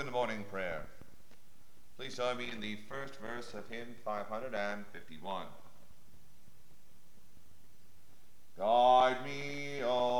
to the morning prayer. Please join me in the first verse of hymn 551. Guide me, O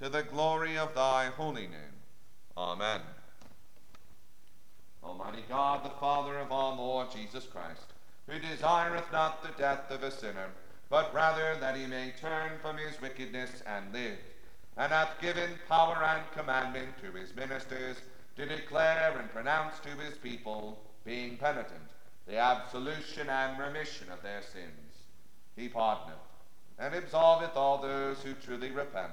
to the glory of thy holy name. Amen. Almighty God, the Father of our Lord Jesus Christ, who desireth not the death of a sinner, but rather that he may turn from his wickedness and live, and hath given power and commandment to his ministers to declare and pronounce to his people, being penitent, the absolution and remission of their sins. He pardoneth and absolveth all those who truly repent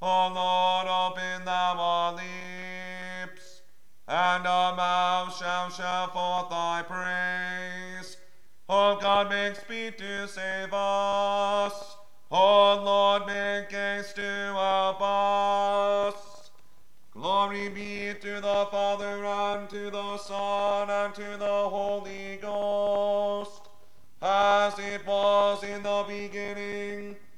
O Lord, open thou our lips, and our mouth shall shout forth thy praise. O God, make speed to save us. O Lord, make haste to help us. Glory be to the Father, and to the Son, and to the Holy Ghost, as it was in the beginning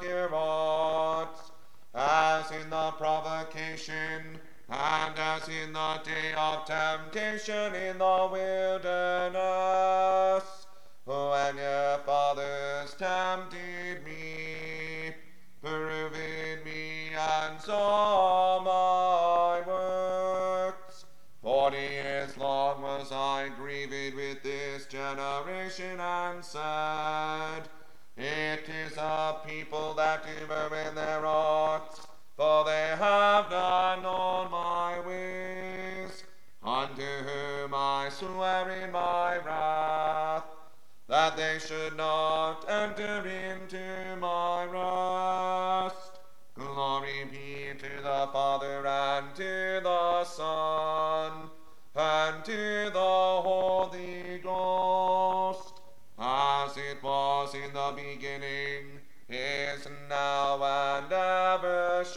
not your as in the provocation, and as in the day of temptation in the wilderness, when your fathers tempted me, proving me, and saw my works. Forty years long was I grieved with this generation, and said, It is a people that do in their hearts,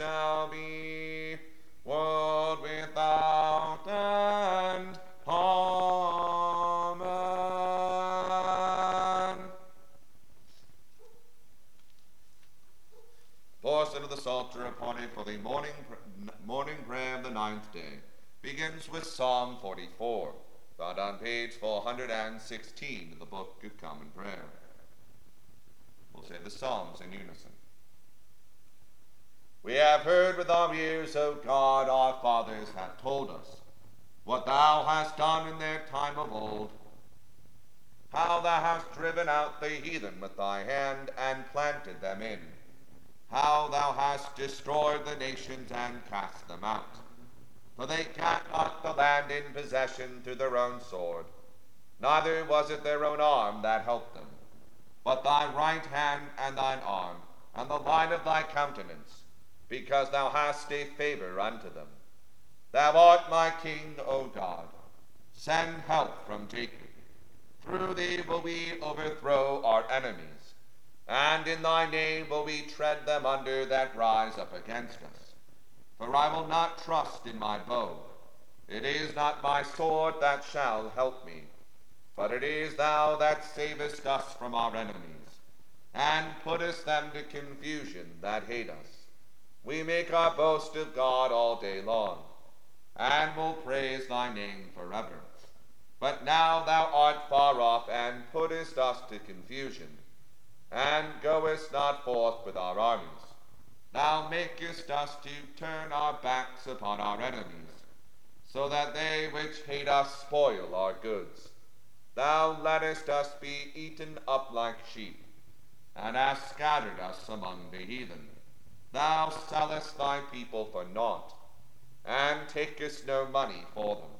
shall be, world without end. Amen. Portion of the Psalter upon it for the morning, morning prayer of the ninth day begins with Psalm 44, found on page 416 in the Book of Common Prayer. We'll say the Psalms in unison. We have heard with our ears, O God, our fathers have told us what thou hast done in their time of old, how thou hast driven out the heathen with thy hand and planted them in, how thou hast destroyed the nations and cast them out. For they gat not the land in possession through their own sword, neither was it their own arm that helped them, but thy right hand and thine arm, and the line of thy countenance, because thou hast a favor unto them. Thou art my king, O God. Send help from Jacob. Through thee will we overthrow our enemies, and in thy name will we tread them under that rise up against us. For I will not trust in my bow. It is not my sword that shall help me, but it is thou that savest us from our enemies, and puttest them to confusion that hate us. We make our boast of God all day long, and will praise thy name forever. But now thou art far off, and puttest us to confusion, and goest not forth with our armies. Thou makest us to turn our backs upon our enemies, so that they which hate us spoil our goods. Thou lettest us be eaten up like sheep, and hast scattered us among the heathen. Thou sellest thy people for naught, and takest no money for them.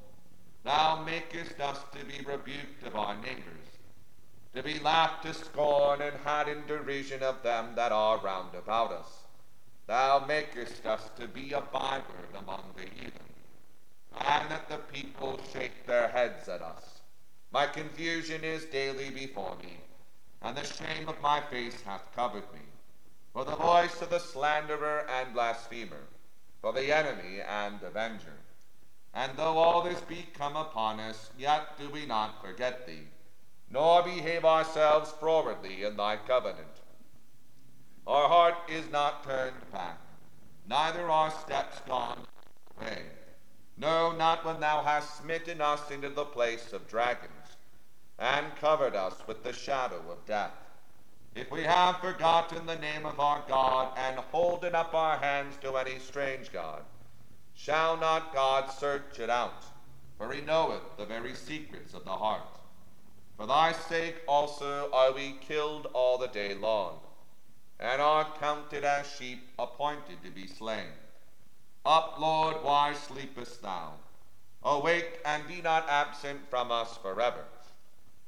Thou makest us to be rebuked of our neighbors, to be laughed to scorn and had in derision of them that are round about us. Thou makest us to be a byword among the heathen, and that the people shake their heads at us. My confusion is daily before me, and the shame of my face hath covered me. For the voice of the slanderer and blasphemer, for the enemy and avenger. And though all this be come upon us, yet do we not forget thee, nor behave ourselves frowardly in thy covenant. Our heart is not turned back, neither our steps gone away. No, not when thou hast smitten us into the place of dragons, and covered us with the shadow of death. If we have forgotten the name of our God, and holden up our hands to any strange God, shall not God search it out? For he knoweth the very secrets of the heart. For thy sake also are we killed all the day long, and are counted as sheep appointed to be slain. Up, Lord, why sleepest thou? Awake and be not absent from us forever.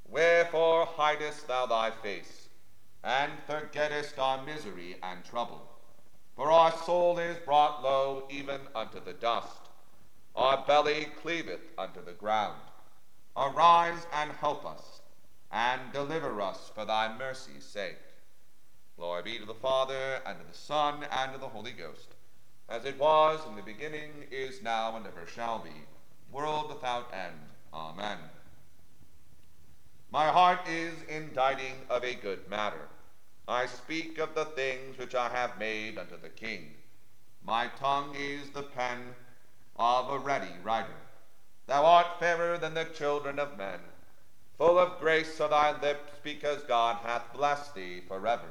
Wherefore hidest thou thy face, and forgettest our misery and trouble? For our soul is brought low even unto the dust. Our belly cleaveth unto the ground. Arise and help us, and deliver us for thy mercy's sake. Glory be to the Father, and to the Son, and to the Holy Ghost as it was in the beginning, is now, and ever shall be, world without end. Amen. My heart is inditing of a good matter. I speak of the things which I have made unto the king. My tongue is the pen of a ready writer. Thou art fairer than the children of men, full of grace are thy lips, because God hath blessed thee forever.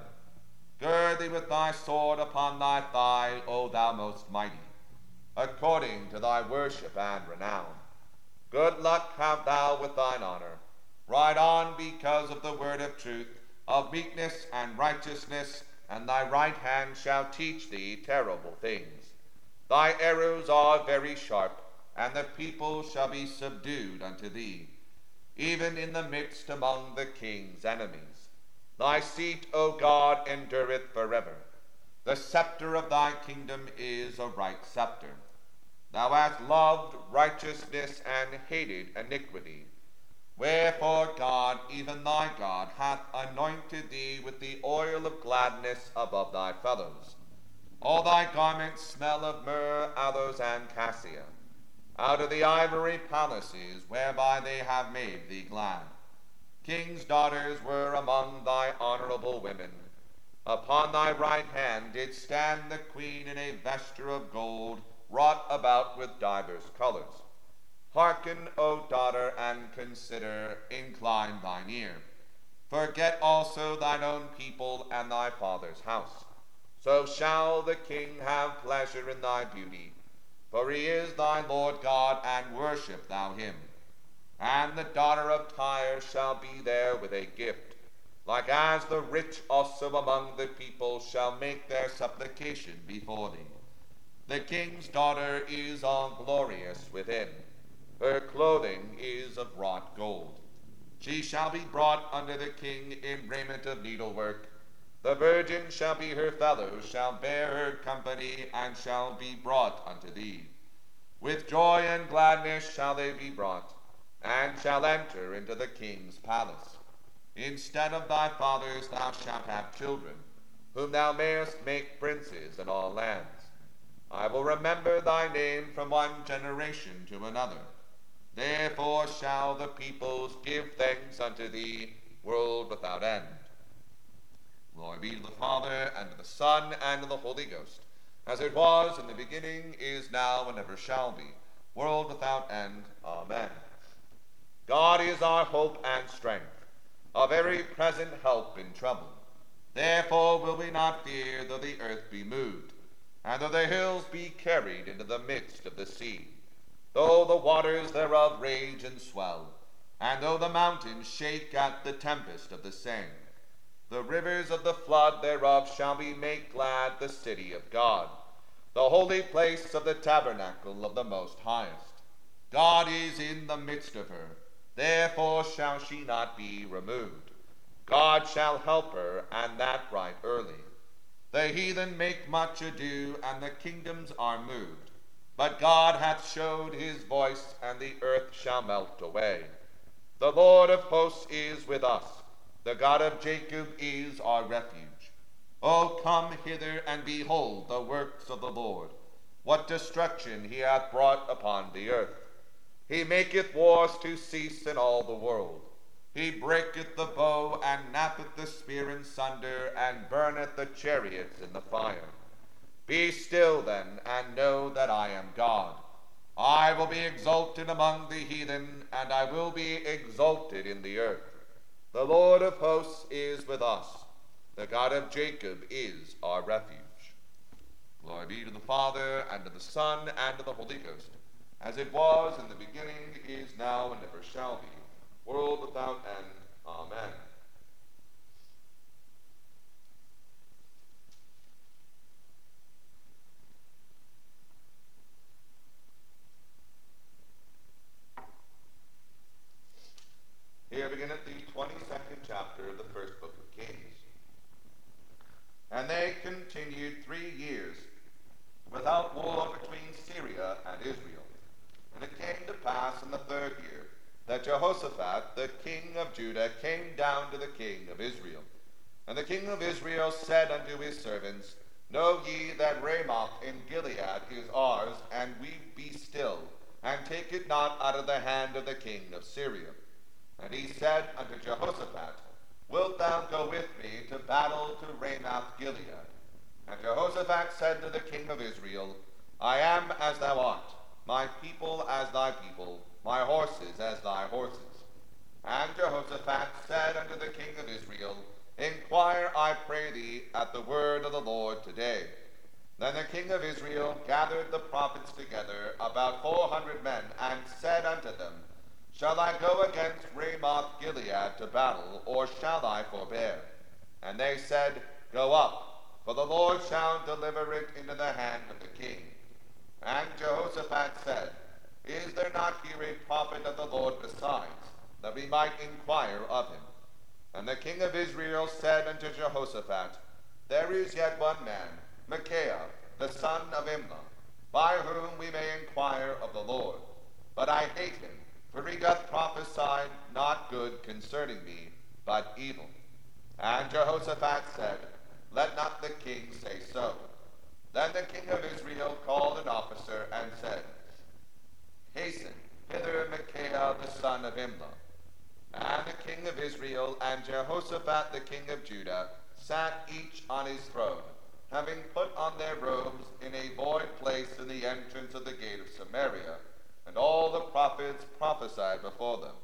Gird thee with thy sword upon thy thigh, O thou most mighty, according to thy worship and renown. Good luck have thou with thine honor. Ride on because of the word of truth, of meekness and righteousness, and thy right hand shall teach thee terrible things. Thy arrows are very sharp, and the people shall be subdued unto thee, even in the midst among the king's enemies. Thy seat, O God, endureth forever. The scepter of thy kingdom is a right scepter. Thou hast loved righteousness and hated iniquity. Wherefore God, even thy God, hath anointed thee with the oil of gladness above thy fellows. All thy garments smell of myrrh, aloes, and cassia, out of the ivory palaces whereby they have made thee glad. King's daughters were among thy honorable women. Upon thy right hand did stand the queen in a vesture of gold, wrought about with divers colors. Hearken, O daughter, and consider, incline thine ear. Forget also thine own people and thy father's house. So shall the king have pleasure in thy beauty, for he is thy Lord God, and worship thou him. And the daughter of Tyre shall be there with a gift, like as the rich also among the people shall make their supplication before thee. The king's daughter is all glorious within. Her clothing is of wrought gold. She shall be brought unto the king in raiment of needlework. The virgin shall be her fellow, shall bear her company, and shall be brought unto thee. With joy and gladness shall they be brought and shall enter into the king's palace. Instead of thy fathers thou shalt have children, whom thou mayest make princes in all lands. I will remember thy name from one generation to another. Therefore shall the peoples give thanks unto thee, world without end. Glory be to the Father, and to the Son, and to the Holy Ghost, as it was in the beginning, is now, and ever shall be, world without end. Amen. God is our hope and strength, a very present help in trouble. Therefore will we not fear though the earth be moved, and though the hills be carried into the midst of the sea, though the waters thereof rage and swell, and though the mountains shake at the tempest of the same. The rivers of the flood thereof shall be made glad the city of God, the holy place of the tabernacle of the Most Highest. God is in the midst of her Therefore shall she not be removed. God shall help her, and that right early. The heathen make much ado, and the kingdoms are moved. But God hath showed his voice, and the earth shall melt away. The Lord of hosts is with us. The God of Jacob is our refuge. O come hither and behold the works of the Lord, what destruction he hath brought upon the earth. He maketh wars to cease in all the world. He breaketh the bow, and knappeth the spear in sunder, and burneth the chariots in the fire. Be still then, and know that I am God. I will be exalted among the heathen, and I will be exalted in the earth. The Lord of hosts is with us. The God of Jacob is our refuge. Glory be to the Father, and to the Son, and to the Holy Ghost, as it was in the beginning, is now, and ever shall be, world without end. Amen. Here beginneth the 22nd chapter of the first book of Kings. And they continued three years without war between Syria and Israel. And it came to pass in the third year that Jehoshaphat, the king of Judah, came down to the king of Israel. And the king of Israel said unto his servants, Know ye that Ramoth in Gilead is ours, and we be still, and take it not out of the hand of the king of Syria. And he said unto Jehoshaphat, Wilt thou go with me to battle to Ramoth Gilead? And Jehoshaphat said to the king of Israel, I am as thou art, my people as thy people, my horses as thy horses. And Jehoshaphat said unto the king of Israel, Inquire, I pray thee, at the word of the Lord today. Then the king of Israel gathered the prophets together, about four hundred men, and said unto them, Shall I go against Ramoth Gilead to battle, or shall I forbear? And they said, Go up, for the Lord shall deliver it into the hand of the king. And Jehoshaphat said, Is there not here a prophet of the Lord besides, that we might inquire of him? And the king of Israel said unto Jehoshaphat, There is yet one man, Micaiah, the son of Imlah, by whom we may inquire of the Lord. But I hate him for he doth prophesy not good concerning me, but evil. And Jehoshaphat said, Let not the king say so. Then the king of Israel called an officer and said, Hasten hither Micaiah the son of Imlah. And the king of Israel and Jehoshaphat the king of Judah sat each on his throne, having put on their robes in a void place in the entrance of the gate of Samaria and all the prophets prophesied before them.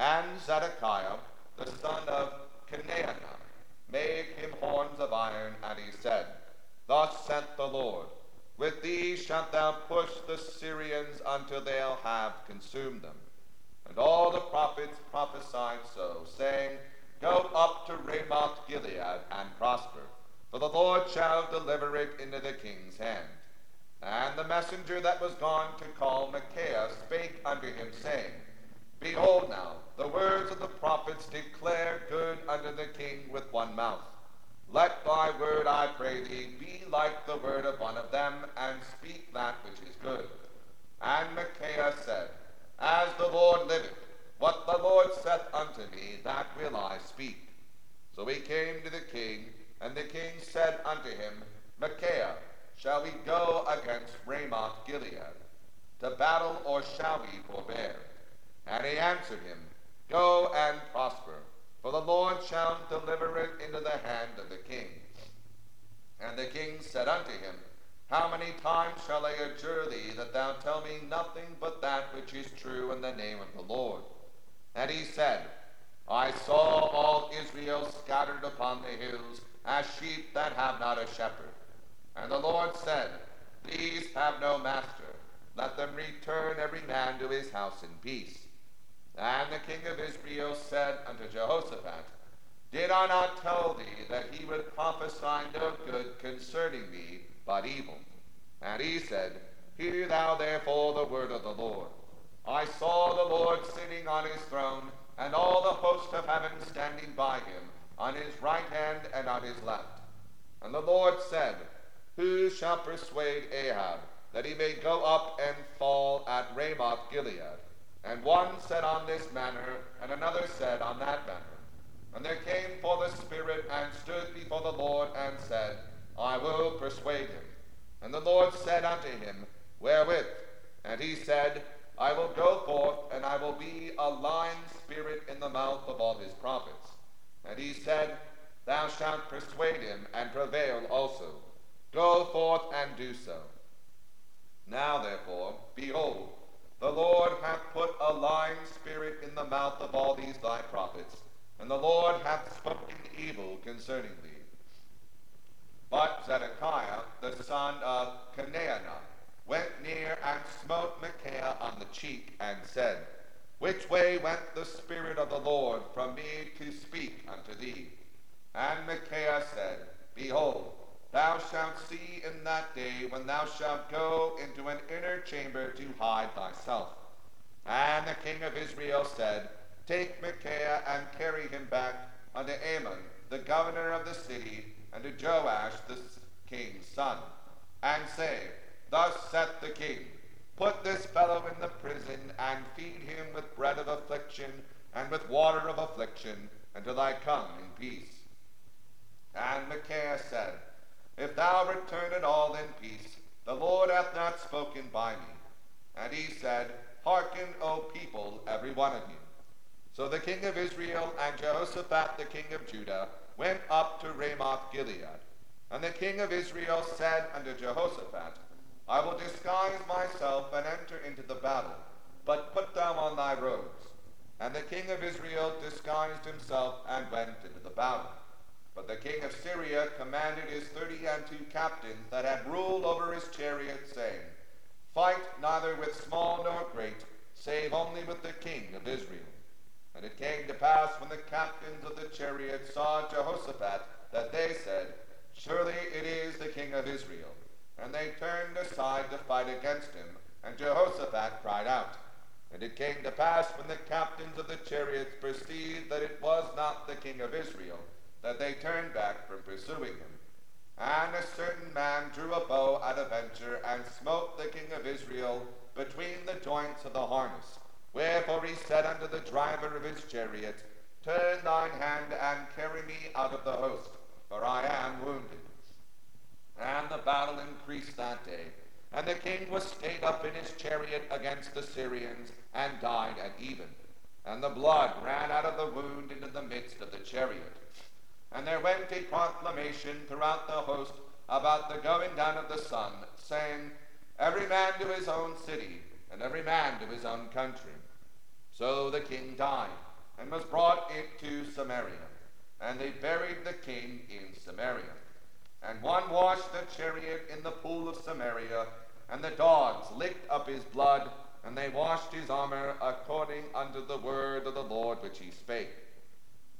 And Zedekiah, the son of Chenaanah, made him horns of iron, and he said, Thus saith the Lord, With thee shalt thou push the Syrians until they'll have consumed them. And all the prophets prophesied so, saying, Go up to Ramoth Gilead and prosper, for the Lord shall deliver it into the king's hand. And the messenger that was gone to call Micaiah spake unto him, saying, Behold now, the words of the prophets declare good unto the king with one mouth. Let thy word, I pray thee, be like the word of one of them, and speak that which is good. And Micaiah said, As the Lord liveth, what the Lord saith unto me, that will I speak. So he came to the king, and the king said unto him, Micaiah, Shall we go against Ramoth Gilead to battle, or shall we forbear? And he answered him, Go and prosper, for the Lord shall deliver it into the hand of the king. And the king said unto him, How many times shall I adjure thee that thou tell me nothing but that which is true in the name of the Lord? And he said, I saw all Israel scattered upon the hills as sheep that have not a shepherd. And the Lord said, These have no master. Let them return every man to his house in peace. And the king of Israel said unto Jehoshaphat, Did I not tell thee that he would prophesy no good concerning me, but evil? And he said, Hear thou therefore the word of the Lord. I saw the Lord sitting on his throne, and all the host of heaven standing by him, on his right hand and on his left. And the Lord said, who shall persuade Ahab that he may go up and fall at Ramoth Gilead? And one said on this manner, and another said on that manner. And there came forth the Spirit and stood before the Lord and said, I will persuade him. And the Lord said unto him, Wherewith? And he said, I will go forth, and I will be a lying spirit in the mouth of all his prophets. And he said, Thou shalt persuade him, and prevail also. Go forth and do so. Now therefore, behold, the Lord hath put a lying spirit in the mouth of all these thy prophets, and the Lord hath spoken evil concerning thee. But Zedekiah, the son of Chenaanah, went near and smote Micaiah on the cheek, and said, Which way went the Spirit of the Lord from me to speak unto thee? And Micaiah said, Behold, thou shalt see in that day when thou shalt go into an inner chamber to hide thyself. And the king of Israel said, Take Micaiah and carry him back unto Amon, the governor of the city, and to Joash the king's son, and say, Thus saith the king, Put this fellow in the prison, and feed him with bread of affliction, and with water of affliction, until I come in peace. And Micaiah said, If thou return at all in peace, the Lord hath not spoken by me. And he said, Hearken, O people, every one of you. So the king of Israel and Jehoshaphat the king of Judah went up to Ramoth Gilead. And the king of Israel said unto Jehoshaphat, I will disguise myself and enter into the battle, but put thou on thy robes. And the king of Israel disguised himself and went into the battle. But the king of Syria commanded his thirty and two captains that had ruled over his chariot, saying, Fight neither with small nor great, save only with the king of Israel. And it came to pass when the captains of the chariot saw Jehoshaphat that they said, Surely it is the king of Israel. And they turned aside to fight against him. And Jehoshaphat cried out. And it came to pass when the captains of the chariots perceived that it was not the king of Israel, that they turned back from pursuing him. And a certain man drew a bow at a venture and smote the king of Israel between the joints of the harness. Wherefore he said unto the driver of his chariot, Turn thine hand and carry me out of the host, for I am wounded. And the battle increased that day. And the king was stayed up in his chariot against the Syrians, and died at even. And the blood ran out of the wound into the midst of the chariot. And there went a proclamation throughout the host about the going down of the sun, saying, Every man to his own city, and every man to his own country. So the king died, and was brought into Samaria. And they buried the king in Samaria. And one washed the chariot in the pool of Samaria, and the dogs licked up his blood, and they washed his armor according unto the word of the Lord which he spake.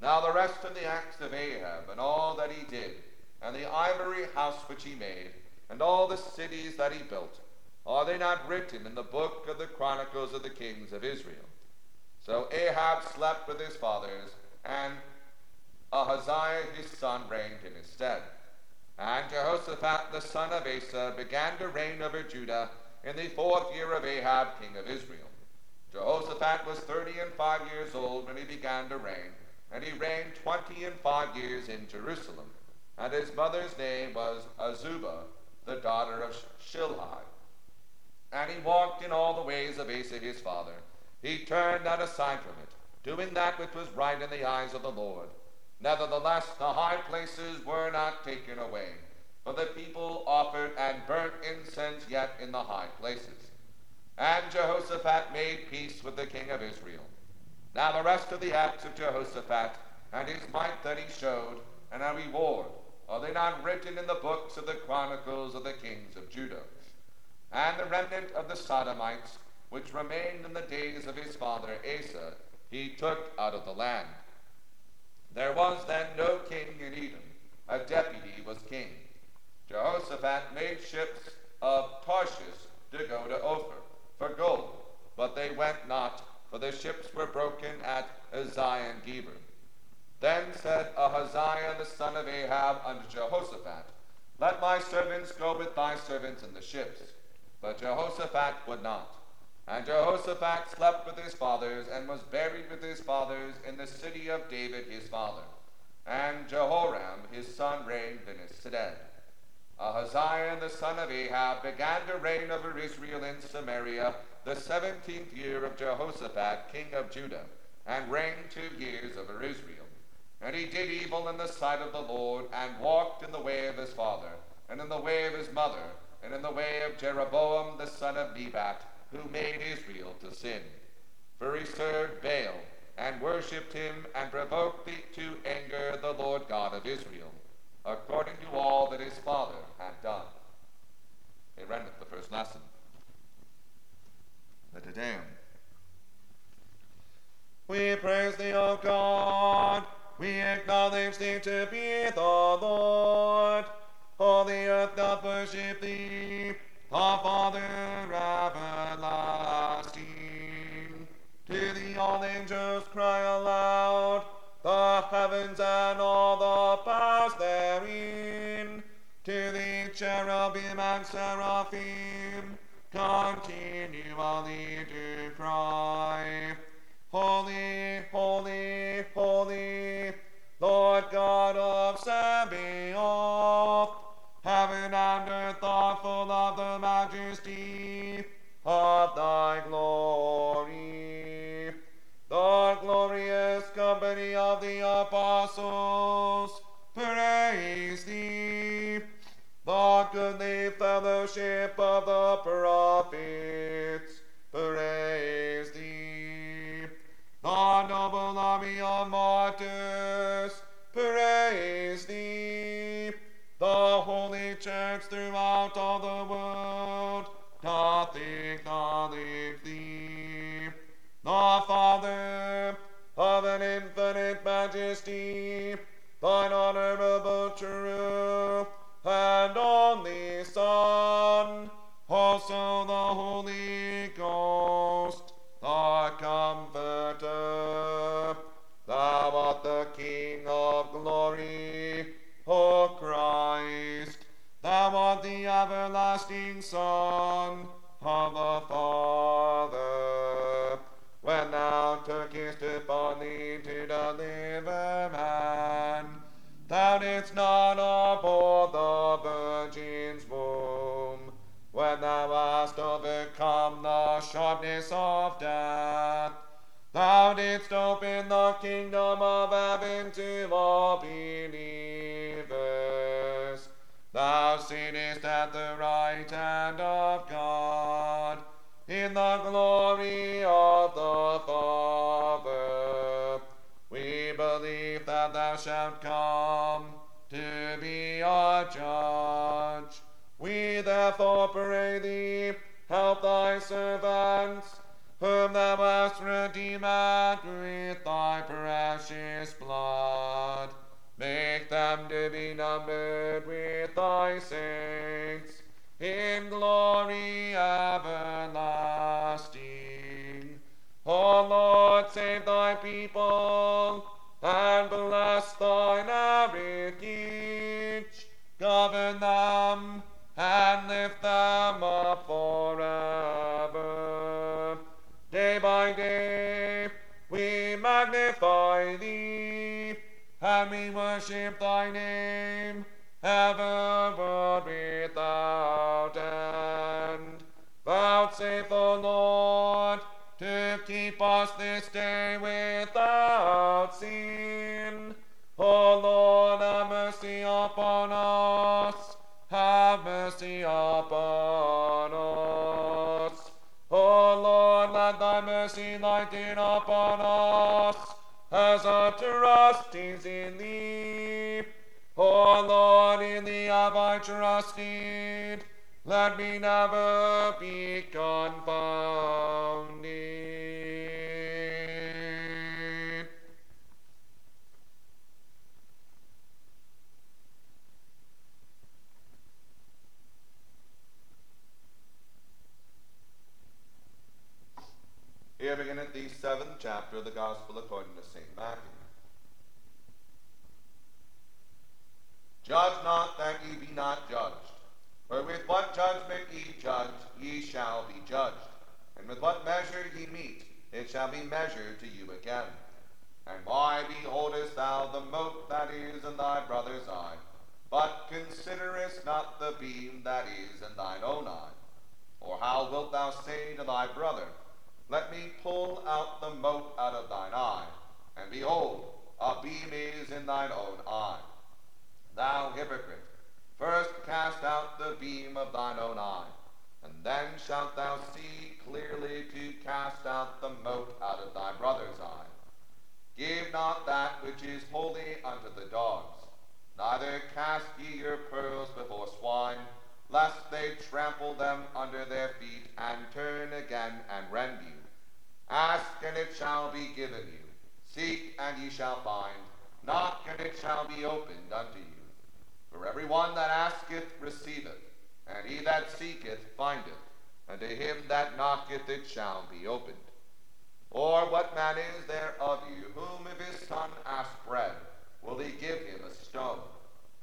Now the rest of the acts of Ahab, and all that he did, and the ivory house which he made, and all the cities that he built, are they not written in the book of the Chronicles of the kings of Israel? So Ahab slept with his fathers, and Ahaziah his son reigned in his stead. And Jehoshaphat the son of Asa began to reign over Judah in the fourth year of Ahab king of Israel. Jehoshaphat was thirty and five years old when he began to reign, and he reigned twenty and five years in Jerusalem. And his mother's name was Azubah, the daughter of Shilhi. And he walked in all the ways of Asa his father. He turned not aside from it, doing that which was right in the eyes of the Lord Nevertheless, the high places were not taken away, for the people offered and burnt incense yet in the high places. And Jehoshaphat made peace with the king of Israel. Now the rest of the acts of Jehoshaphat and his might that he showed, and a reward, are they not written in the books of the chronicles of the kings of Judah? And the remnant of the Sodomites, which remained in the days of his father Asa, he took out of the land. There was then no king in Edom. A deputy was king. Jehoshaphat made ships of Tarshish to go to Ophir for gold, but they went not, for the ships were broken at Ezion Geber. Then said Ahaziah the son of Ahab unto Jehoshaphat, Let my servants go with thy servants in the ships. But Jehoshaphat would not. And Jehoshaphat slept with his fathers and was buried with his fathers in the city of David his father. And Jehoram his son reigned in his stead. Ahaziah the son of Ahab began to reign over Israel in Samaria the seventeenth year of Jehoshaphat, king of Judah, and reigned two years over Israel. And he did evil in the sight of the Lord, and walked in the way of his father, and in the way of his mother, and in the way of Jeroboam the son of Nebat, who made Israel to sin. For he served Baal, and worshipped him, and provoked thee to anger the Lord God of Israel, according to all that his father had done. It rendeth the first lesson. We praise thee, O God. We acknowledge thee to be the Lord. All the earth doth worship thee, the Father everlasting. To thee all angels cry aloud, the heavens and all the powers therein. To thee cherubim and seraphim continually to cry. Holy, holy, holy, Lord God of Sabaoth, heaven and earth are full of the majesty of thy glory. The glorious company of the apostles, fellowship of the prophets, praise thee. The noble army of martyrs, praise thee. The holy church throughout all the world doth acknowledge thee. The Father of an infinite majesty, thine honorable true and only also the Holy Ghost, the Comforter. Thou art the King of glory, O Christ. Thou art the everlasting Son of the Father. When thou tookest overcome the sharpness of death, thou didst open the kingdom of heaven to all believers. Thou sittest at the right hand of God, in the glory of the Father. We believe that thou shalt come to be our judge. We therefore pray thee, trust is in thee. O Lord, in thee have I trusted. Let me never be confounded. Here beginneth the seventh chapter of the Gospel according to St. Matthew. Judge not that ye be not judged. For with what judgment ye judge, ye shall be judged. And with what measure ye meet, it shall be measured to you again. And why beholdest thou the mote that is in thy brother's eye, but considerest not the beam that is in thine own eye? Or how wilt thou say to thy brother, Let me pull out the mote out of thine eye, and behold, a beam is in thine own eye? Thou hypocrite, first cast out the beam of thine own eye, and then shalt thou see clearly to cast out the mote out of thy brother's eye. Give not that which is holy unto the dogs, neither cast ye your pearls before swine, lest they trample them under their feet and turn again and rend you. Ask, and it shall be given you. Seek, and ye shall find. Knock, and it shall be opened unto you. For every one that asketh receiveth, and he that seeketh findeth, and to him that knocketh it shall be opened. Or what man is there of you whom if his son ask bread, will he give him a stone?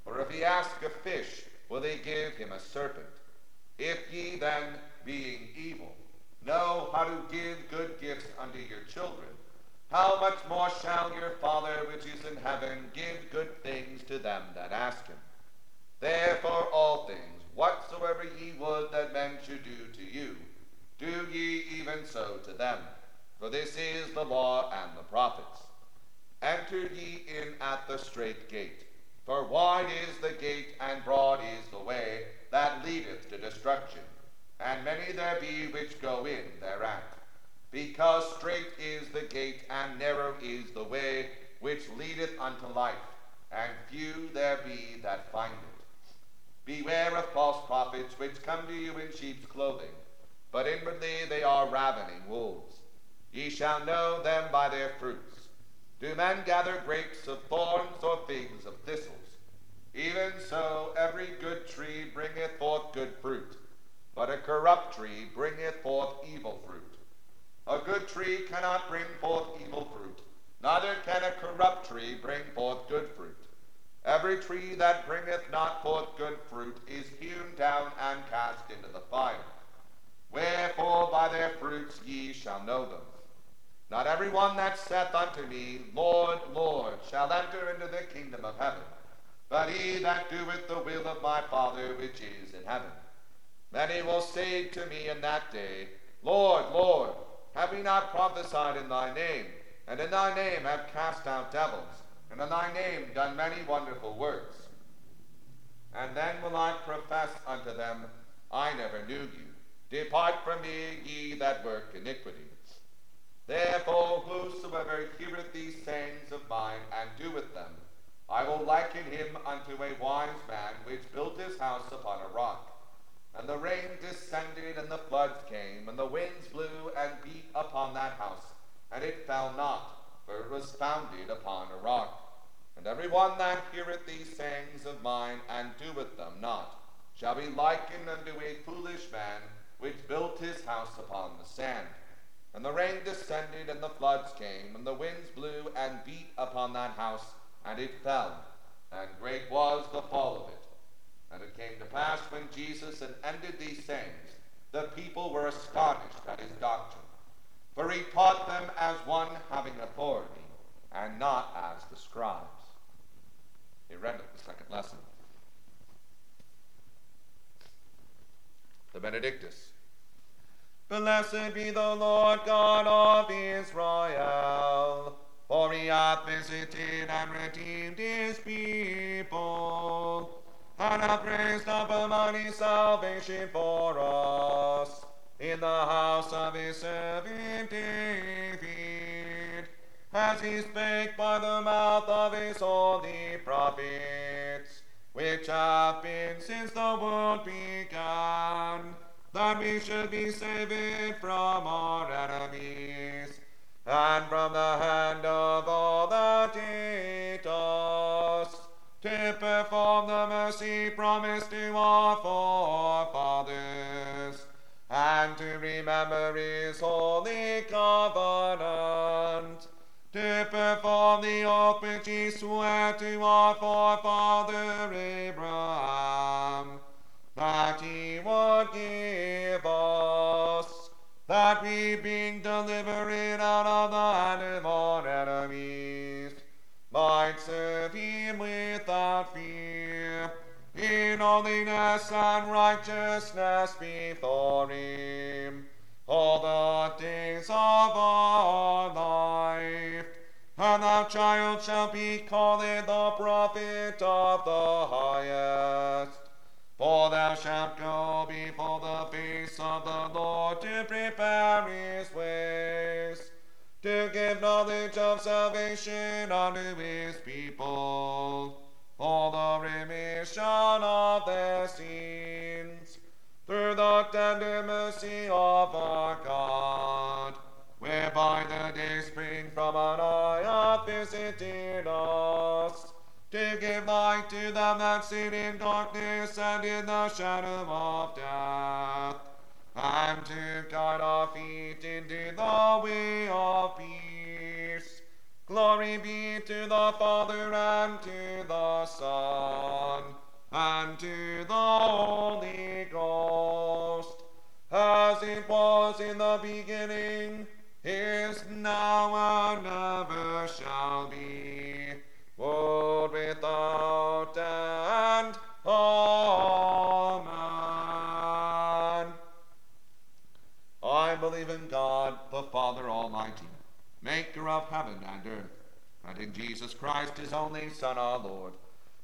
Or if he ask a fish, will he give him a serpent? If ye then, being evil, know how to give good gifts unto your children, how much more shall your Father which is in heaven give good things to them that ask him? Therefore all things, whatsoever ye would that men should do to you, do ye even so to them. For this is the law and the prophets. Enter ye in at the strait gate. For wide is the gate, and broad is the way that leadeth to destruction, and many there be which go in thereat. Because strait is the gate, and narrow is the way which leadeth unto life, and few there be that find it. Beware of false prophets which come to you in sheep's clothing, but inwardly they are ravening wolves. Ye shall know them by their fruits. Do men gather grapes of thorns or figs of thistles? Even so, every good tree bringeth forth good fruit, but a corrupt tree bringeth forth evil fruit. A good tree cannot bring forth evil fruit, neither can a corrupt tree bring forth good fruit. Every tree that bringeth not forth good fruit is hewn down and cast into the fire. Wherefore by their fruits ye shall know them. Not every one that saith unto me, Lord, Lord, shall enter into the kingdom of heaven, but he that doeth the will of my Father which is in heaven. Many will say to me in that day, Lord, Lord, have we not prophesied in thy name, and in thy name have cast out devils, and in thy name done many wonderful works? And then will I profess unto them, I never knew you. Depart from me, ye that work iniquity. Therefore, whosoever heareth these sayings of mine and doeth them, I will liken him unto a wise man which built his house upon a rock. And the rain descended, and the floods came, and the winds blew and beat upon that house, and it fell not, for it was founded upon a rock. And every one that heareth these sayings of mine and doeth them not shall be likened unto a foolish man which built his house upon the sand. And the rain descended, and the floods came, and the winds blew and beat upon that house, and it fell, and great was the fall of it. And it came to pass when Jesus had ended these sayings, the people were astonished at his doctrine. For he taught them as one having authority, and not as the scribes. He read it the second lesson. The Benedictus. Blessed be the Lord God of Israel, for he hath visited and redeemed his people, and hath raised up a mighty salvation for us in the house of his servant David, as he spake by the mouth of his holy prophets, which have been since the world began that we should be saved from our enemies, and from the hand his holy covenant, to perform the oath which he swore to our forefather Abraham that he would give us, that we being delivered out of the hand of our enemies, might serve him without fear, in holiness and righteousness before him all the days of our life. And thou, child, shalt be called the prophet of the highest. For thou shalt go before the face of the Lord to prepare his ways, to give knowledge of salvation unto his people, for the remission of their sins, through the tender mercy of our God, whereby the day spring from on high hath visited us to give light to them that sit in darkness and in the shadow of death, and to guide our feet into the way of peace. Glory be to the Father and to the Son and to the Holy Ghost, as it was in the beginning, is now, and ever shall be world without end. Amen. I believe in God, the Father Almighty, maker of heaven and earth, and in Jesus Christ, his only Son, our Lord,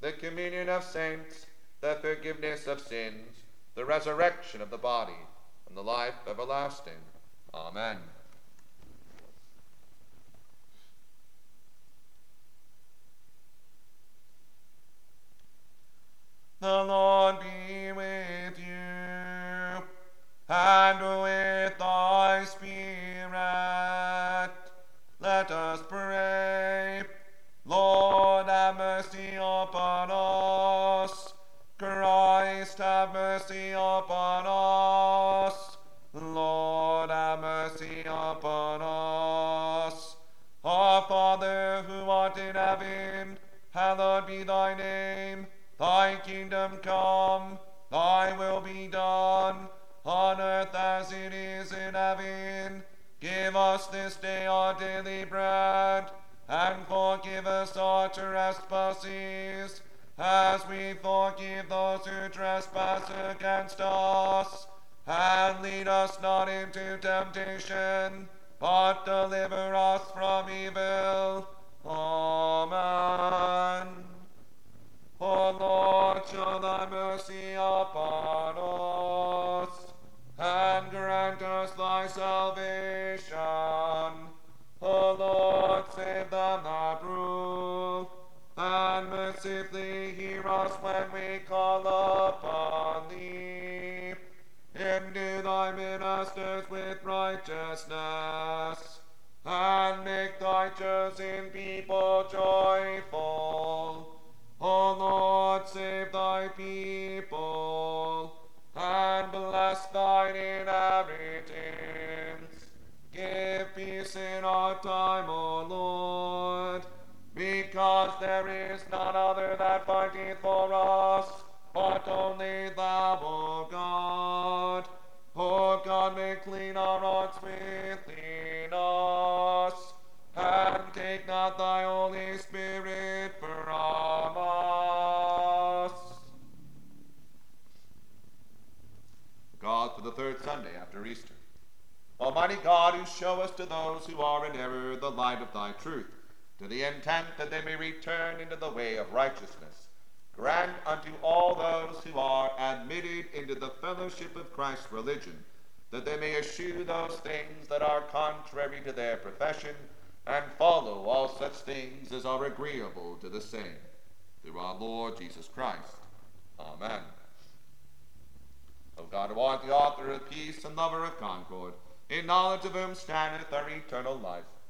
the communion of saints, the forgiveness of sins, the resurrection of the body, and the life everlasting. Amen. The Lord be with you and with thy spirit. Us this day our daily bread, and forgive us our trespasses, as we forgive those who trespass against us. And lead us not into temptation, but deliver us from evil. Amen. O Lord, show thy mercy upon us, and grant us thy salvation. O Lord, save them that rule, and mercifully hear us when we there is none other that fighteth for us, but only thou, O God. O God, make clean our hearts within us, and take not thy Holy Spirit from us. God, for the third Sunday after Easter. Almighty God, who showest to those who are in error the light of thy truth, the intent that they may return into the way of righteousness, grant unto all those who are admitted into the fellowship of Christ's religion, that they may eschew those things that are contrary to their profession, and follow all such things as are agreeable to the same. Through our Lord Jesus Christ. Amen. O God, who art the author of peace and lover of concord, in knowledge of whom standeth our eternal life,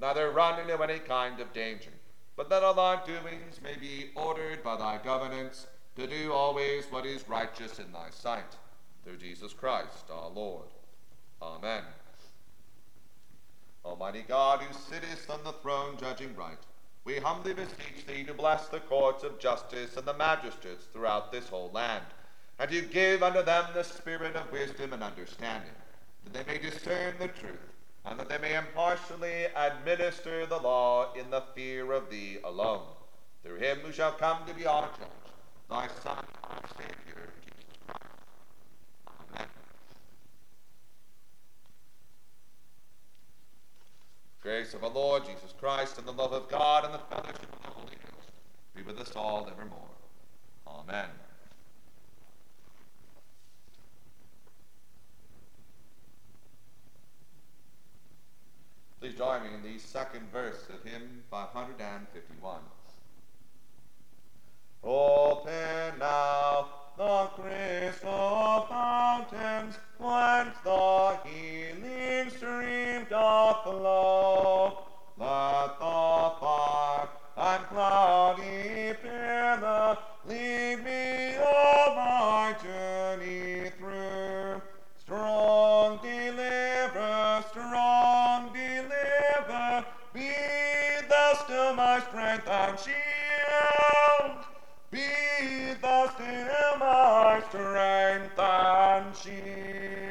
neither run into any kind of danger, but that all our doings may be ordered by thy governance to do always what is righteous in thy sight. Through Jesus Christ our Lord. Amen. Almighty God, who sittest on the throne judging right, we humbly beseech thee to bless the courts of justice and the magistrates throughout this whole land, and to give unto them the spirit of wisdom and understanding, that they may discern the truth, and that they may impartially administer the law in the fear of thee alone, through him who shall come to be our judge, thy Son, our Savior, Jesus Christ. Amen. Grace of our Lord Jesus Christ, and the love of God, and the fellowship of the Holy Ghost be with us all evermore. Amen. Please join me in the second verse of hymn 551. Open still my strength and shield.